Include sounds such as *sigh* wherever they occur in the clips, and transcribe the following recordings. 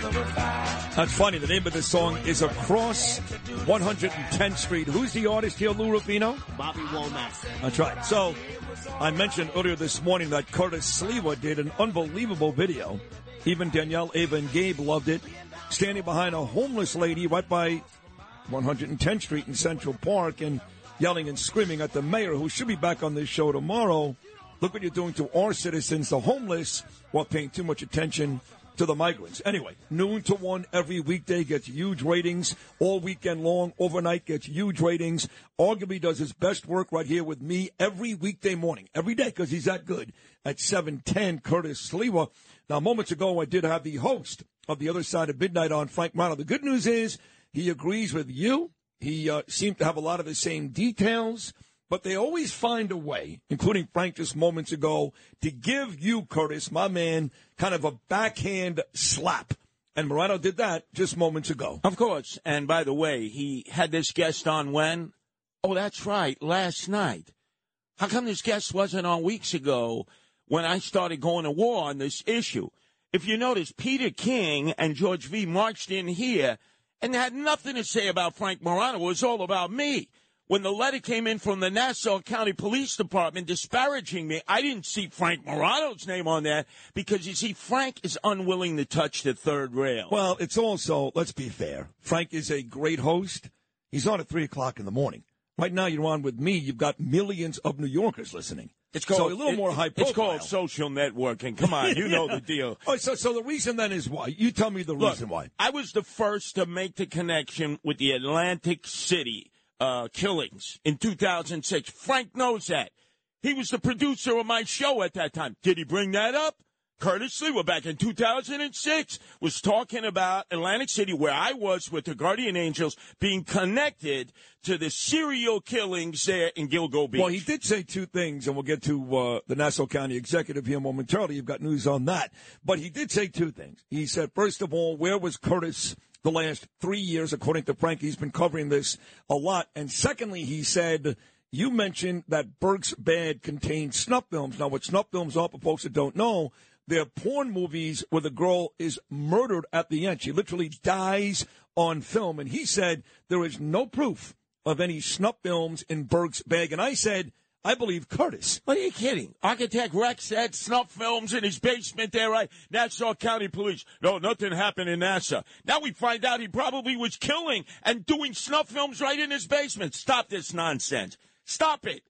That's funny. The name of the song is Across 110th Street. Who's the artist here, Lou Rufino? Bobby Womack. That's right. So, I mentioned earlier this morning that Curtis Sliwa did an unbelievable video. Even Danielle, Ava, and Gabe loved it. Standing behind a homeless lady right by 110th Street in Central Park and yelling and screaming at the mayor, who should be back on this show tomorrow. Look what you're doing to our citizens, the homeless, while paying too much attention to the migrants. Anyway, noon to one every weekday gets huge ratings. All weekend long, overnight gets huge ratings. Arguably does his best work right here with me every weekday morning, every day because he's that good. At 710, Curtis Sliwa. Now, moments ago, I did have the host of the other side of midnight on Frank Morano. The good news is he agrees with you. He uh, seemed to have a lot of the same details but they always find a way, including Frank just moments ago, to give you, Curtis, my man, kind of a backhand slap. And Morano did that just moments ago. Of course. And by the way, he had this guest on when? Oh, that's right, last night. How come this guest wasn't on weeks ago when I started going to war on this issue? If you notice, Peter King and George V marched in here and had nothing to say about Frank Morano. It was all about me when the letter came in from the Nassau County Police Department disparaging me, I didn't see Frank Morano's name on that because you see, Frank is unwilling to touch the third rail. Well, it's also, let's be fair. Frank is a great host. He's on at 3 o'clock in the morning. Right now, you're on with me. You've got millions of New Yorkers listening. It's called so a little it, more high profile. It's called social networking. Come on, you *laughs* know the deal. Oh, so so the reason then is why? You tell me the Look, reason why. I was the first to make the connection with the Atlantic City uh, killings in 2006. Frank knows that. He was the producer of my show at that time. Did he bring that up? Curtis Sliwa back in 2006 was talking about Atlantic City, where I was with the Guardian Angels, being connected to the serial killings there in Gilgo Beach. Well, he did say two things, and we'll get to uh, the Nassau County executive here momentarily. You've got news on that. But he did say two things. He said, first of all, where was Curtis the last three years, according to Frank. He's been covering this a lot. And secondly, he said, you mentioned that Burke's Bad contained snuff films. Now, what snuff films are, for folks that don't know, they're porn movies where the girl is murdered at the end. She literally dies on film. And he said there is no proof of any snuff films in Burke's bag. And I said, I believe Curtis. What are you kidding? Architect Rex had snuff films in his basement there, right? Nassau County Police. No, nothing happened in Nassau. Now we find out he probably was killing and doing snuff films right in his basement. Stop this nonsense. Stop it.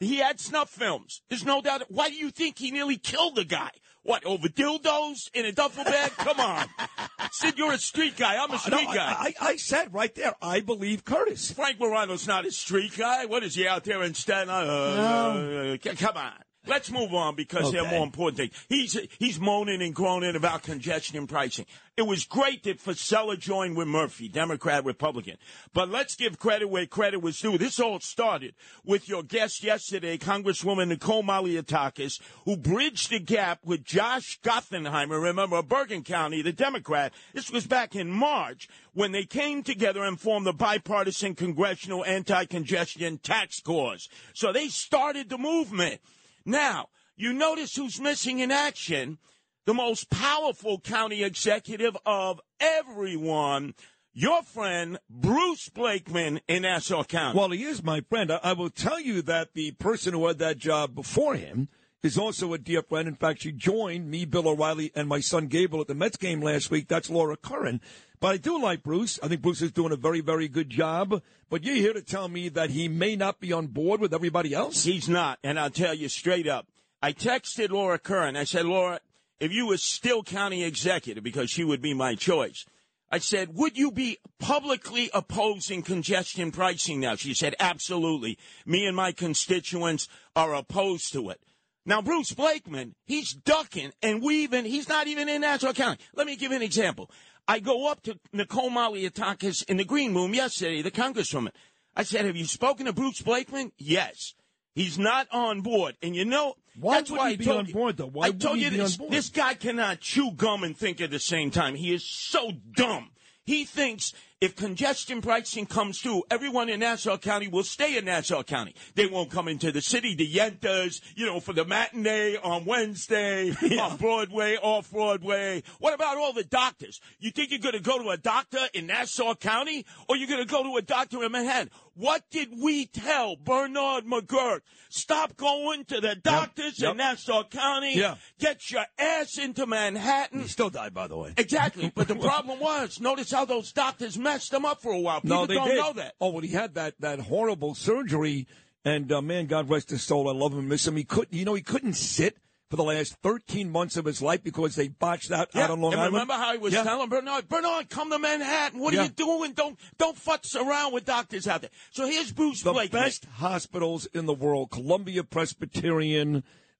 He had snuff films. There's no doubt. Why do you think he nearly killed the guy? What, over dildos in a duffel bag? Come on. *laughs* Sid, you're a street guy. I'm a street Uh, no, guy. I, I, I said right there, I believe Curtis. Frank Morano's not a street guy. What is he out there in Staten Island? Uh, uh, come on. Let's move on because there are more important things. He's he's moaning and groaning about congestion and pricing. It was great that Fossella joined with Murphy, Democrat, Republican. But let's give credit where credit was due. This all started with your guest yesterday, Congresswoman Nicole Malliotakis, who bridged the gap with Josh Gottheimer, remember, of Bergen County, the Democrat. This was back in March when they came together and formed the bipartisan congressional anti-congestion tax cause. So they started the movement. Now, you notice who's missing in action? The most powerful county executive of everyone, your friend Bruce Blakeman in Nassau County. Well, he is my friend. I, I will tell you that the person who had that job before him is also a dear friend. In fact, she joined me, Bill O'Reilly, and my son Gabriel at the Mets game last week. That's Laura Curran. But I do like Bruce. I think Bruce is doing a very, very good job. But you're here to tell me that he may not be on board with everybody else? He's not. And I'll tell you straight up. I texted Laura Curran. I said, Laura, if you were still county executive, because she would be my choice, I said, would you be publicly opposing congestion pricing now? She said, absolutely. Me and my constituents are opposed to it. Now, Bruce Blakeman, he's ducking and weaving. He's not even in Nassau County. Let me give you an example. I go up to Nicole Malliotakis in the green room yesterday, the congresswoman. I said, have you spoken to Bruce Blakeman? Yes. He's not on board. And you know, Why that's would why he I be told on board, though? Why I told you this, this guy cannot chew gum and think at the same time. He is so dumb. He thinks if congestion pricing comes through, everyone in Nassau County will stay in Nassau County. They won't come into the city, the Yentas, you know, for the matinee on Wednesday, *laughs* on Broadway, off Broadway. What about all the doctors? You think you're going to go to a doctor in Nassau County or you're going to go to a doctor in Manhattan? What did we tell Bernard McGuirk? Stop going to the doctors Yep. in Nassau County. Yeah. Get your ass into Manhattan. He still died, by the way. Exactly. But the *laughs* problem was, notice how those doctors messed him up for a while. People no, they don't did. know that. Oh, well, he had that that horrible surgery, and uh, man, God rest his soul. I love him miss him. He couldn't, you know, he couldn't sit for the last 13 months of his life because they botched that out on Long and Island. remember how he was Yeah. telling Bernard, Bernard, come to Manhattan. What are you doing? Don't don't futz around with doctors out there. So here's Bruce the Blake. best hospitals in the world: Columbia Presbyterian,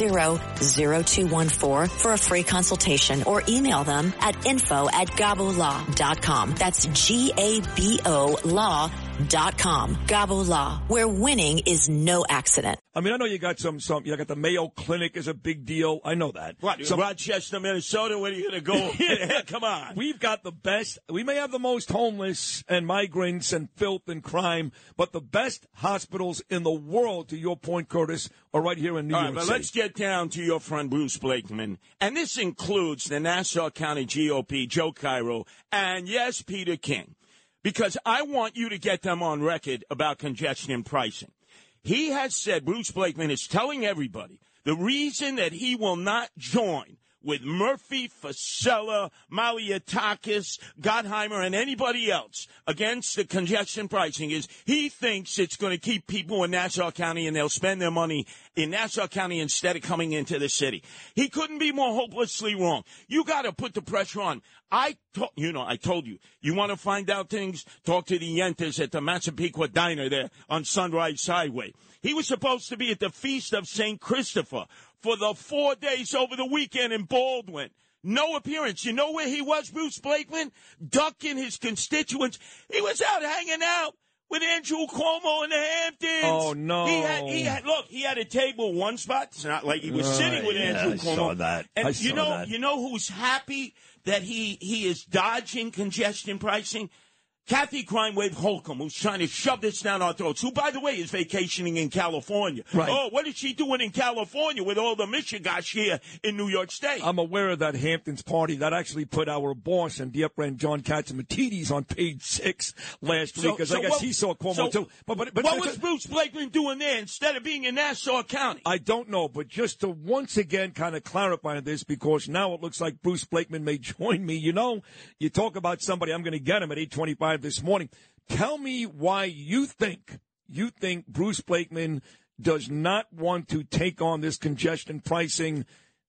800-560-0214 for a free consultation or email them at info at gabolaw.com. That's G-A-B-O law.com. Gabo Law, where winning is no accident. I mean, I know you got some, some. You got the Mayo Clinic is a big deal. I know that. What, Some- Rochester, Minnesota, where are you going to go? *laughs* *laughs* Come on. We've got the best. We may have the most homeless and migrants and filth and crime, but the best hospitals in the world, to your point, Curtis, are right here in New All York right, but City. let's get down to your friend Bruce Blakeman. And this includes the Nassau County GOP, Joe Cairo, and yes, Peter King. Because I want you to get them on record about congestion and pricing. He has said, Bruce Blakeman is telling everybody the reason that he will not join with Murphy, Fossella, Malliotakis, Gottheimer, and anybody else against the congestion pricing is he thinks it's going to keep people in Nassau County and they'll spend their money in Nassau County instead of coming into the city. He couldn't be more hopelessly wrong. You got to put the pressure on. I, to, you know, I told you, you want to find out things? Talk to the Yentas at the Massapequa Diner there on Sunrise Highway. He was supposed to be at the Feast of St. Christopher for the four days over the weekend in Baldwin. No appearance. You know where he was, Bruce Blakeman? Ducking his constituents. He was out hanging out with Andrew Cuomo in the Hamptons. Oh, no. He had, he had, look, he had a table one spot. It's not like he was sitting with yeah, Andrew I Cuomo. saw that. And I you know, that. you know who's happy that he he is dodging congestion pricing? Kathy Crimewave Hochul, who's trying to shove this down our throats, who, by the way, is vacationing in California. Right. Oh, what is she doing in California with all the Michigash here in New York State? I'm aware of that Hamptons party that actually put our boss and dear friend John Catsimatidis on page six last week, because I guess what- he saw Cuomo so too. But, but, but what was Bruce Blakeman doing there instead of being in Nassau County? I don't know, but just to once again kind of clarify this, because now it looks like Bruce Blakeman may *laughs* join me. You know, you talk about somebody, I'm going to get him at 825 this morning. Tell me why you think, you think Bruce Blakeman does not want to take on this congestion pricing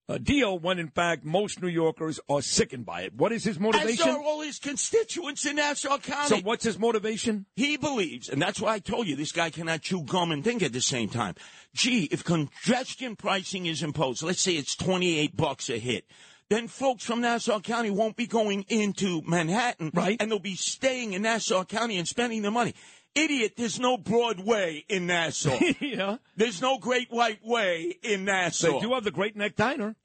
uh, deal when in fact most New Yorkers are sickened by it. What is his As motivation? are all his constituents in Nassau County. So what's his motivation? He believes, and that's why I told you this guy cannot chew gum and think at the same time. Gee, if congestion pricing is imposed, let's say it's 28 bucks a hit, then folks from Nassau County won't be going into Manhattan, Right. And they'll be staying in Nassau County and spending the money. Idiot, there's no Broadway in Nassau. *laughs* yeah. There's no Great White Way in Nassau. They do have the Great Neck Diner.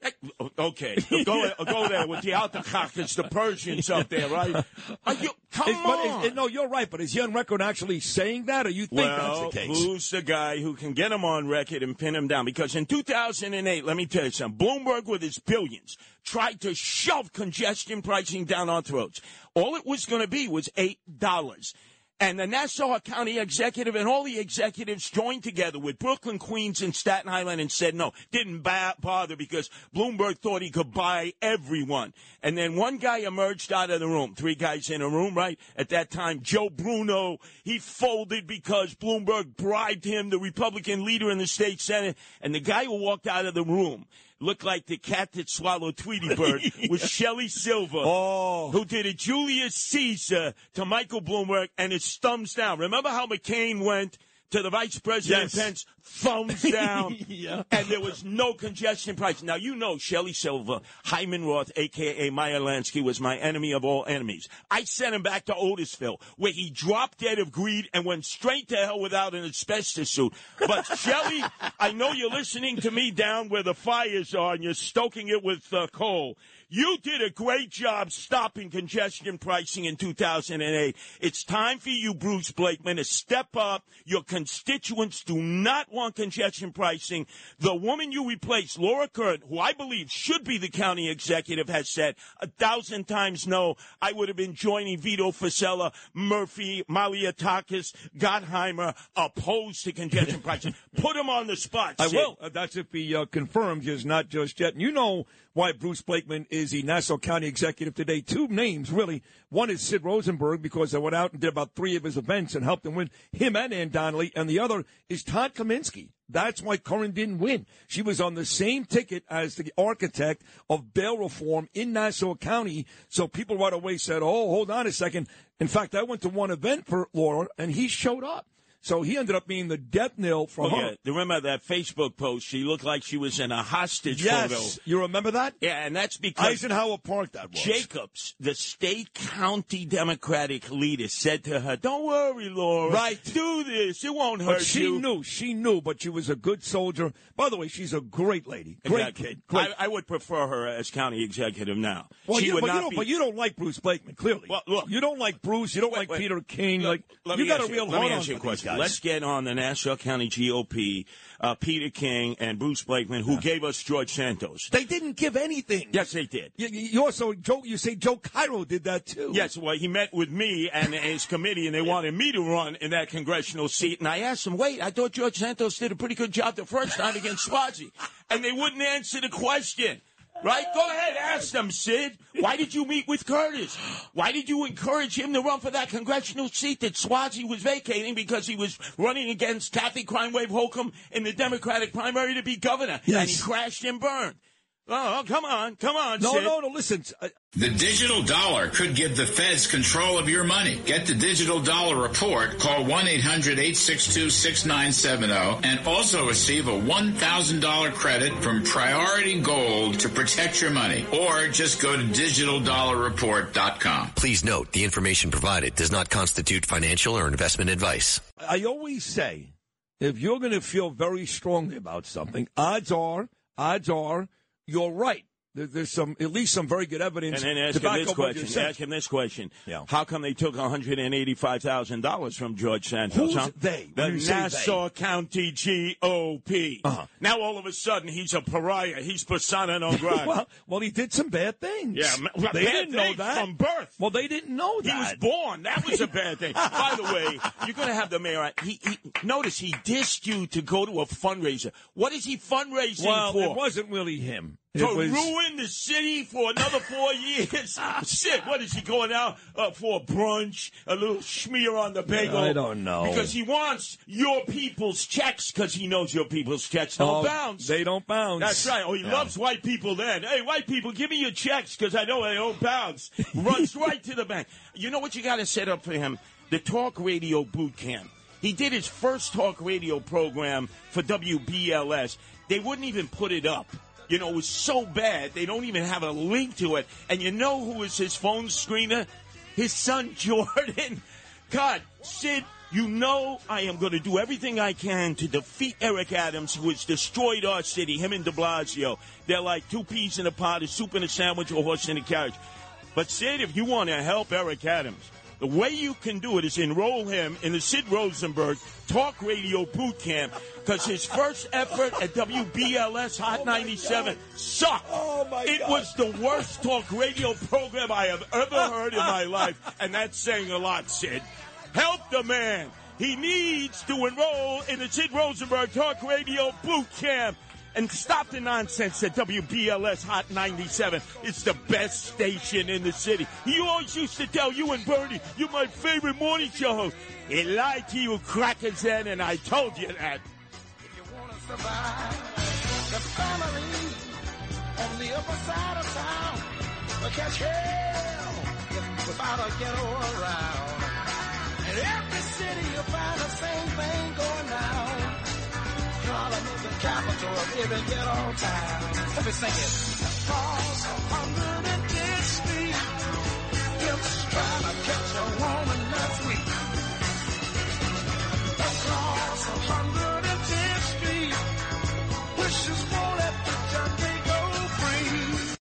Okay, go, *laughs* go there with the Altakhakis, the Persians up there, right? *laughs* Are you, come Is- but on. is- no, you're right. But is he on record actually saying that, or you think well, that's the case? who's the guy who can get him on record and pin him down? Because in 2008, let me tell you something, Bloomberg with his billions tried to shove congestion pricing down our throats. All it was going to be was $8. And the Nassau County executive and all the executives joined together with Brooklyn, Queens, and Staten Island and said no, didn't bother because Bloomberg thought he could buy everyone. And then one guy emerged out of the room, three guys in a room, right? At that time, Joe Bruno, he folded because Bloomberg bribed him, the Republican leader in the state senate. And the guy who walked out of the room looked like the cat that swallowed Tweety *laughs* Bird was Shelley Silver Oh. who did a Julius Caesar to Michael Bloomberg and his thumbs down. Remember how McCain went to the Vice President Yes. Pence, thumbs *laughs* down, Yeah. and there was no congestion price. Now you know Shelley Silver, Hyman Roth, aka Meyer Lansky, was my enemy of all enemies. I sent him back to Otisville, where he dropped dead of greed and went straight to hell without an asbestos suit. But *laughs* Shelley, I know you're listening to me down where the fires are, and you're stoking it with uh, coal. You did a great job stopping congestion pricing in 2008. It's time for you, Bruce Blakeman, to step up. Your constituents do not want congestion pricing. The woman you replaced, Laura Curran, who I believe should be the county executive, has said a thousand times no. I would have been joining Vito Fossella, Murphy, Malliotakis, Gottheimer, opposed to congestion *laughs* pricing. Put him on the spot. I Sid. will. Uh, That's if he uh, confirms, just not just yet. And you know why Bruce Blakeman is the Nassau County executive today. Two names, really. One is Sid Rosenberg, because I went out and did about three of his events and helped him win, him and Anne Donnelly. And the other is Todd Kaminsky. That's why Curran didn't win. She was on the same ticket as the architect of bail reform in Nassau County. So people right away said, oh, hold on a second. In fact, I went to one event for Laura, and he showed up. So he ended up being the death knell for Oh, her. yeah. Remember that Facebook post? She looked like she was in a hostage Yes, photo. you remember that? Yeah, and that's because Eisenhower Park. That was. Jacobs, the state county Democratic leader, said to her, "Don't worry, Laura. Right. Do this. It won't hurt But she you." knew, she knew, but she was a good soldier. By the way, she's a great lady, great Exactly. kid. Great. I, I would prefer her as county executive now. well, she you, would but, you be. but you don't like Bruce Blakeman, clearly. Well, look. you don't like Bruce. You don't Wait, like wait. Peter King. Look, like you got a real Let me hard you on a for these question. Guys. Let's get on the Nassau County GOP, uh, Peter King and Bruce Blakeman, who gave us George Santos. They didn't give anything. Yes, they did. You, you also, Joe. You say Joe Cairo did that too. Yes, well, he met with me and his committee, and they wanted me to run in that congressional seat. And I asked him, wait, I thought George Santos did a pretty good job the first time against Suozzi. And they wouldn't answer the question. Right? Go ahead, ask them, Sid. Why did you meet with Curtis? Why did you encourage him to run for that congressional seat that Suozzi was vacating because he was running against Kathy Crime Wave Hochul in the Democratic primary to be governor? And he crashed and burned. Oh, come on, come on, No, Sid. no, no. Listen. uh, The digital dollar could give the feds control of your money. Get the digital dollar report. Call 1-800-862-6970 and also receive a $1,000 credit from Priority Gold to protect your money. Or just go to digitaldollarreport.com. Please note the information provided does not constitute financial or investment advice. I always say, if you're going to feel very strongly about something, odds are, odds are, you're right. There, there's some, at least some very good evidence. And then ask to him this up what you're question. Ask him this question. Yeah. How come they took $185,000 from George Santos? Who's huh? they? The When you say Nassau County GOP. Uh-huh. Now all of a sudden he's a pariah. He's persona non grata. *laughs* well, well, he did some bad things. Yeah, well, they didn't know that from birth. Well, they didn't know that he was born. That was a bad thing. *laughs* By the way, you're going to have the mayor. He, he notice he dissed you to go to a fundraiser. What is he fundraising well, for? it wasn't really him. To was, ruin the city for another four years. *laughs* Shit, what is he going out uh, for? A brunch, a little schmear on the bagel? I don't know. Because he wants your people's checks because he knows your people's checks don't Oh, bounce. They don't bounce. That's right. Oh, he Yeah. loves white people then. Hey, white people, give me your checks because I know they don't bounce. Runs *laughs* right to the bank. You know what you got to set up for him? The talk radio boot camp. He did his first talk radio program for WBLS. They wouldn't even put it up. You know, was so bad, they don't even have a link to it. And you know who is his phone screener? His son, *laughs* Jordan. God, Sid, you know I am going to do everything I can to defeat Eric Adams, who has destroyed our city, him and de Blasio. They're like two peas in a pot, a soup in a sandwich, or a horse in a carriage. But Sid, if you want to help Eric Adams, the way you can do it is enroll him in the Sid Rosenberg Talk Radio Boot Camp because his first effort at WBLS Hot 97 sucked. Oh, my it God. was the worst talk radio program I have ever *laughs* heard in my life, and that's saying a lot, Sid. Help the man. He needs to enroll in the Sid Rosenberg Talk Radio Boot Camp. And stop the nonsense at WBLS Hot 97. It's the best station in the city. He always used to tell you and Bernie, you're my favorite morning show host. He lied to you crackers then, and I told you that. If you want to survive, the family on the upper side of town will catch hell without a ghetto around. In every city you'll find the same thing going capital of every ghetto town. Let me sing it. Across 110th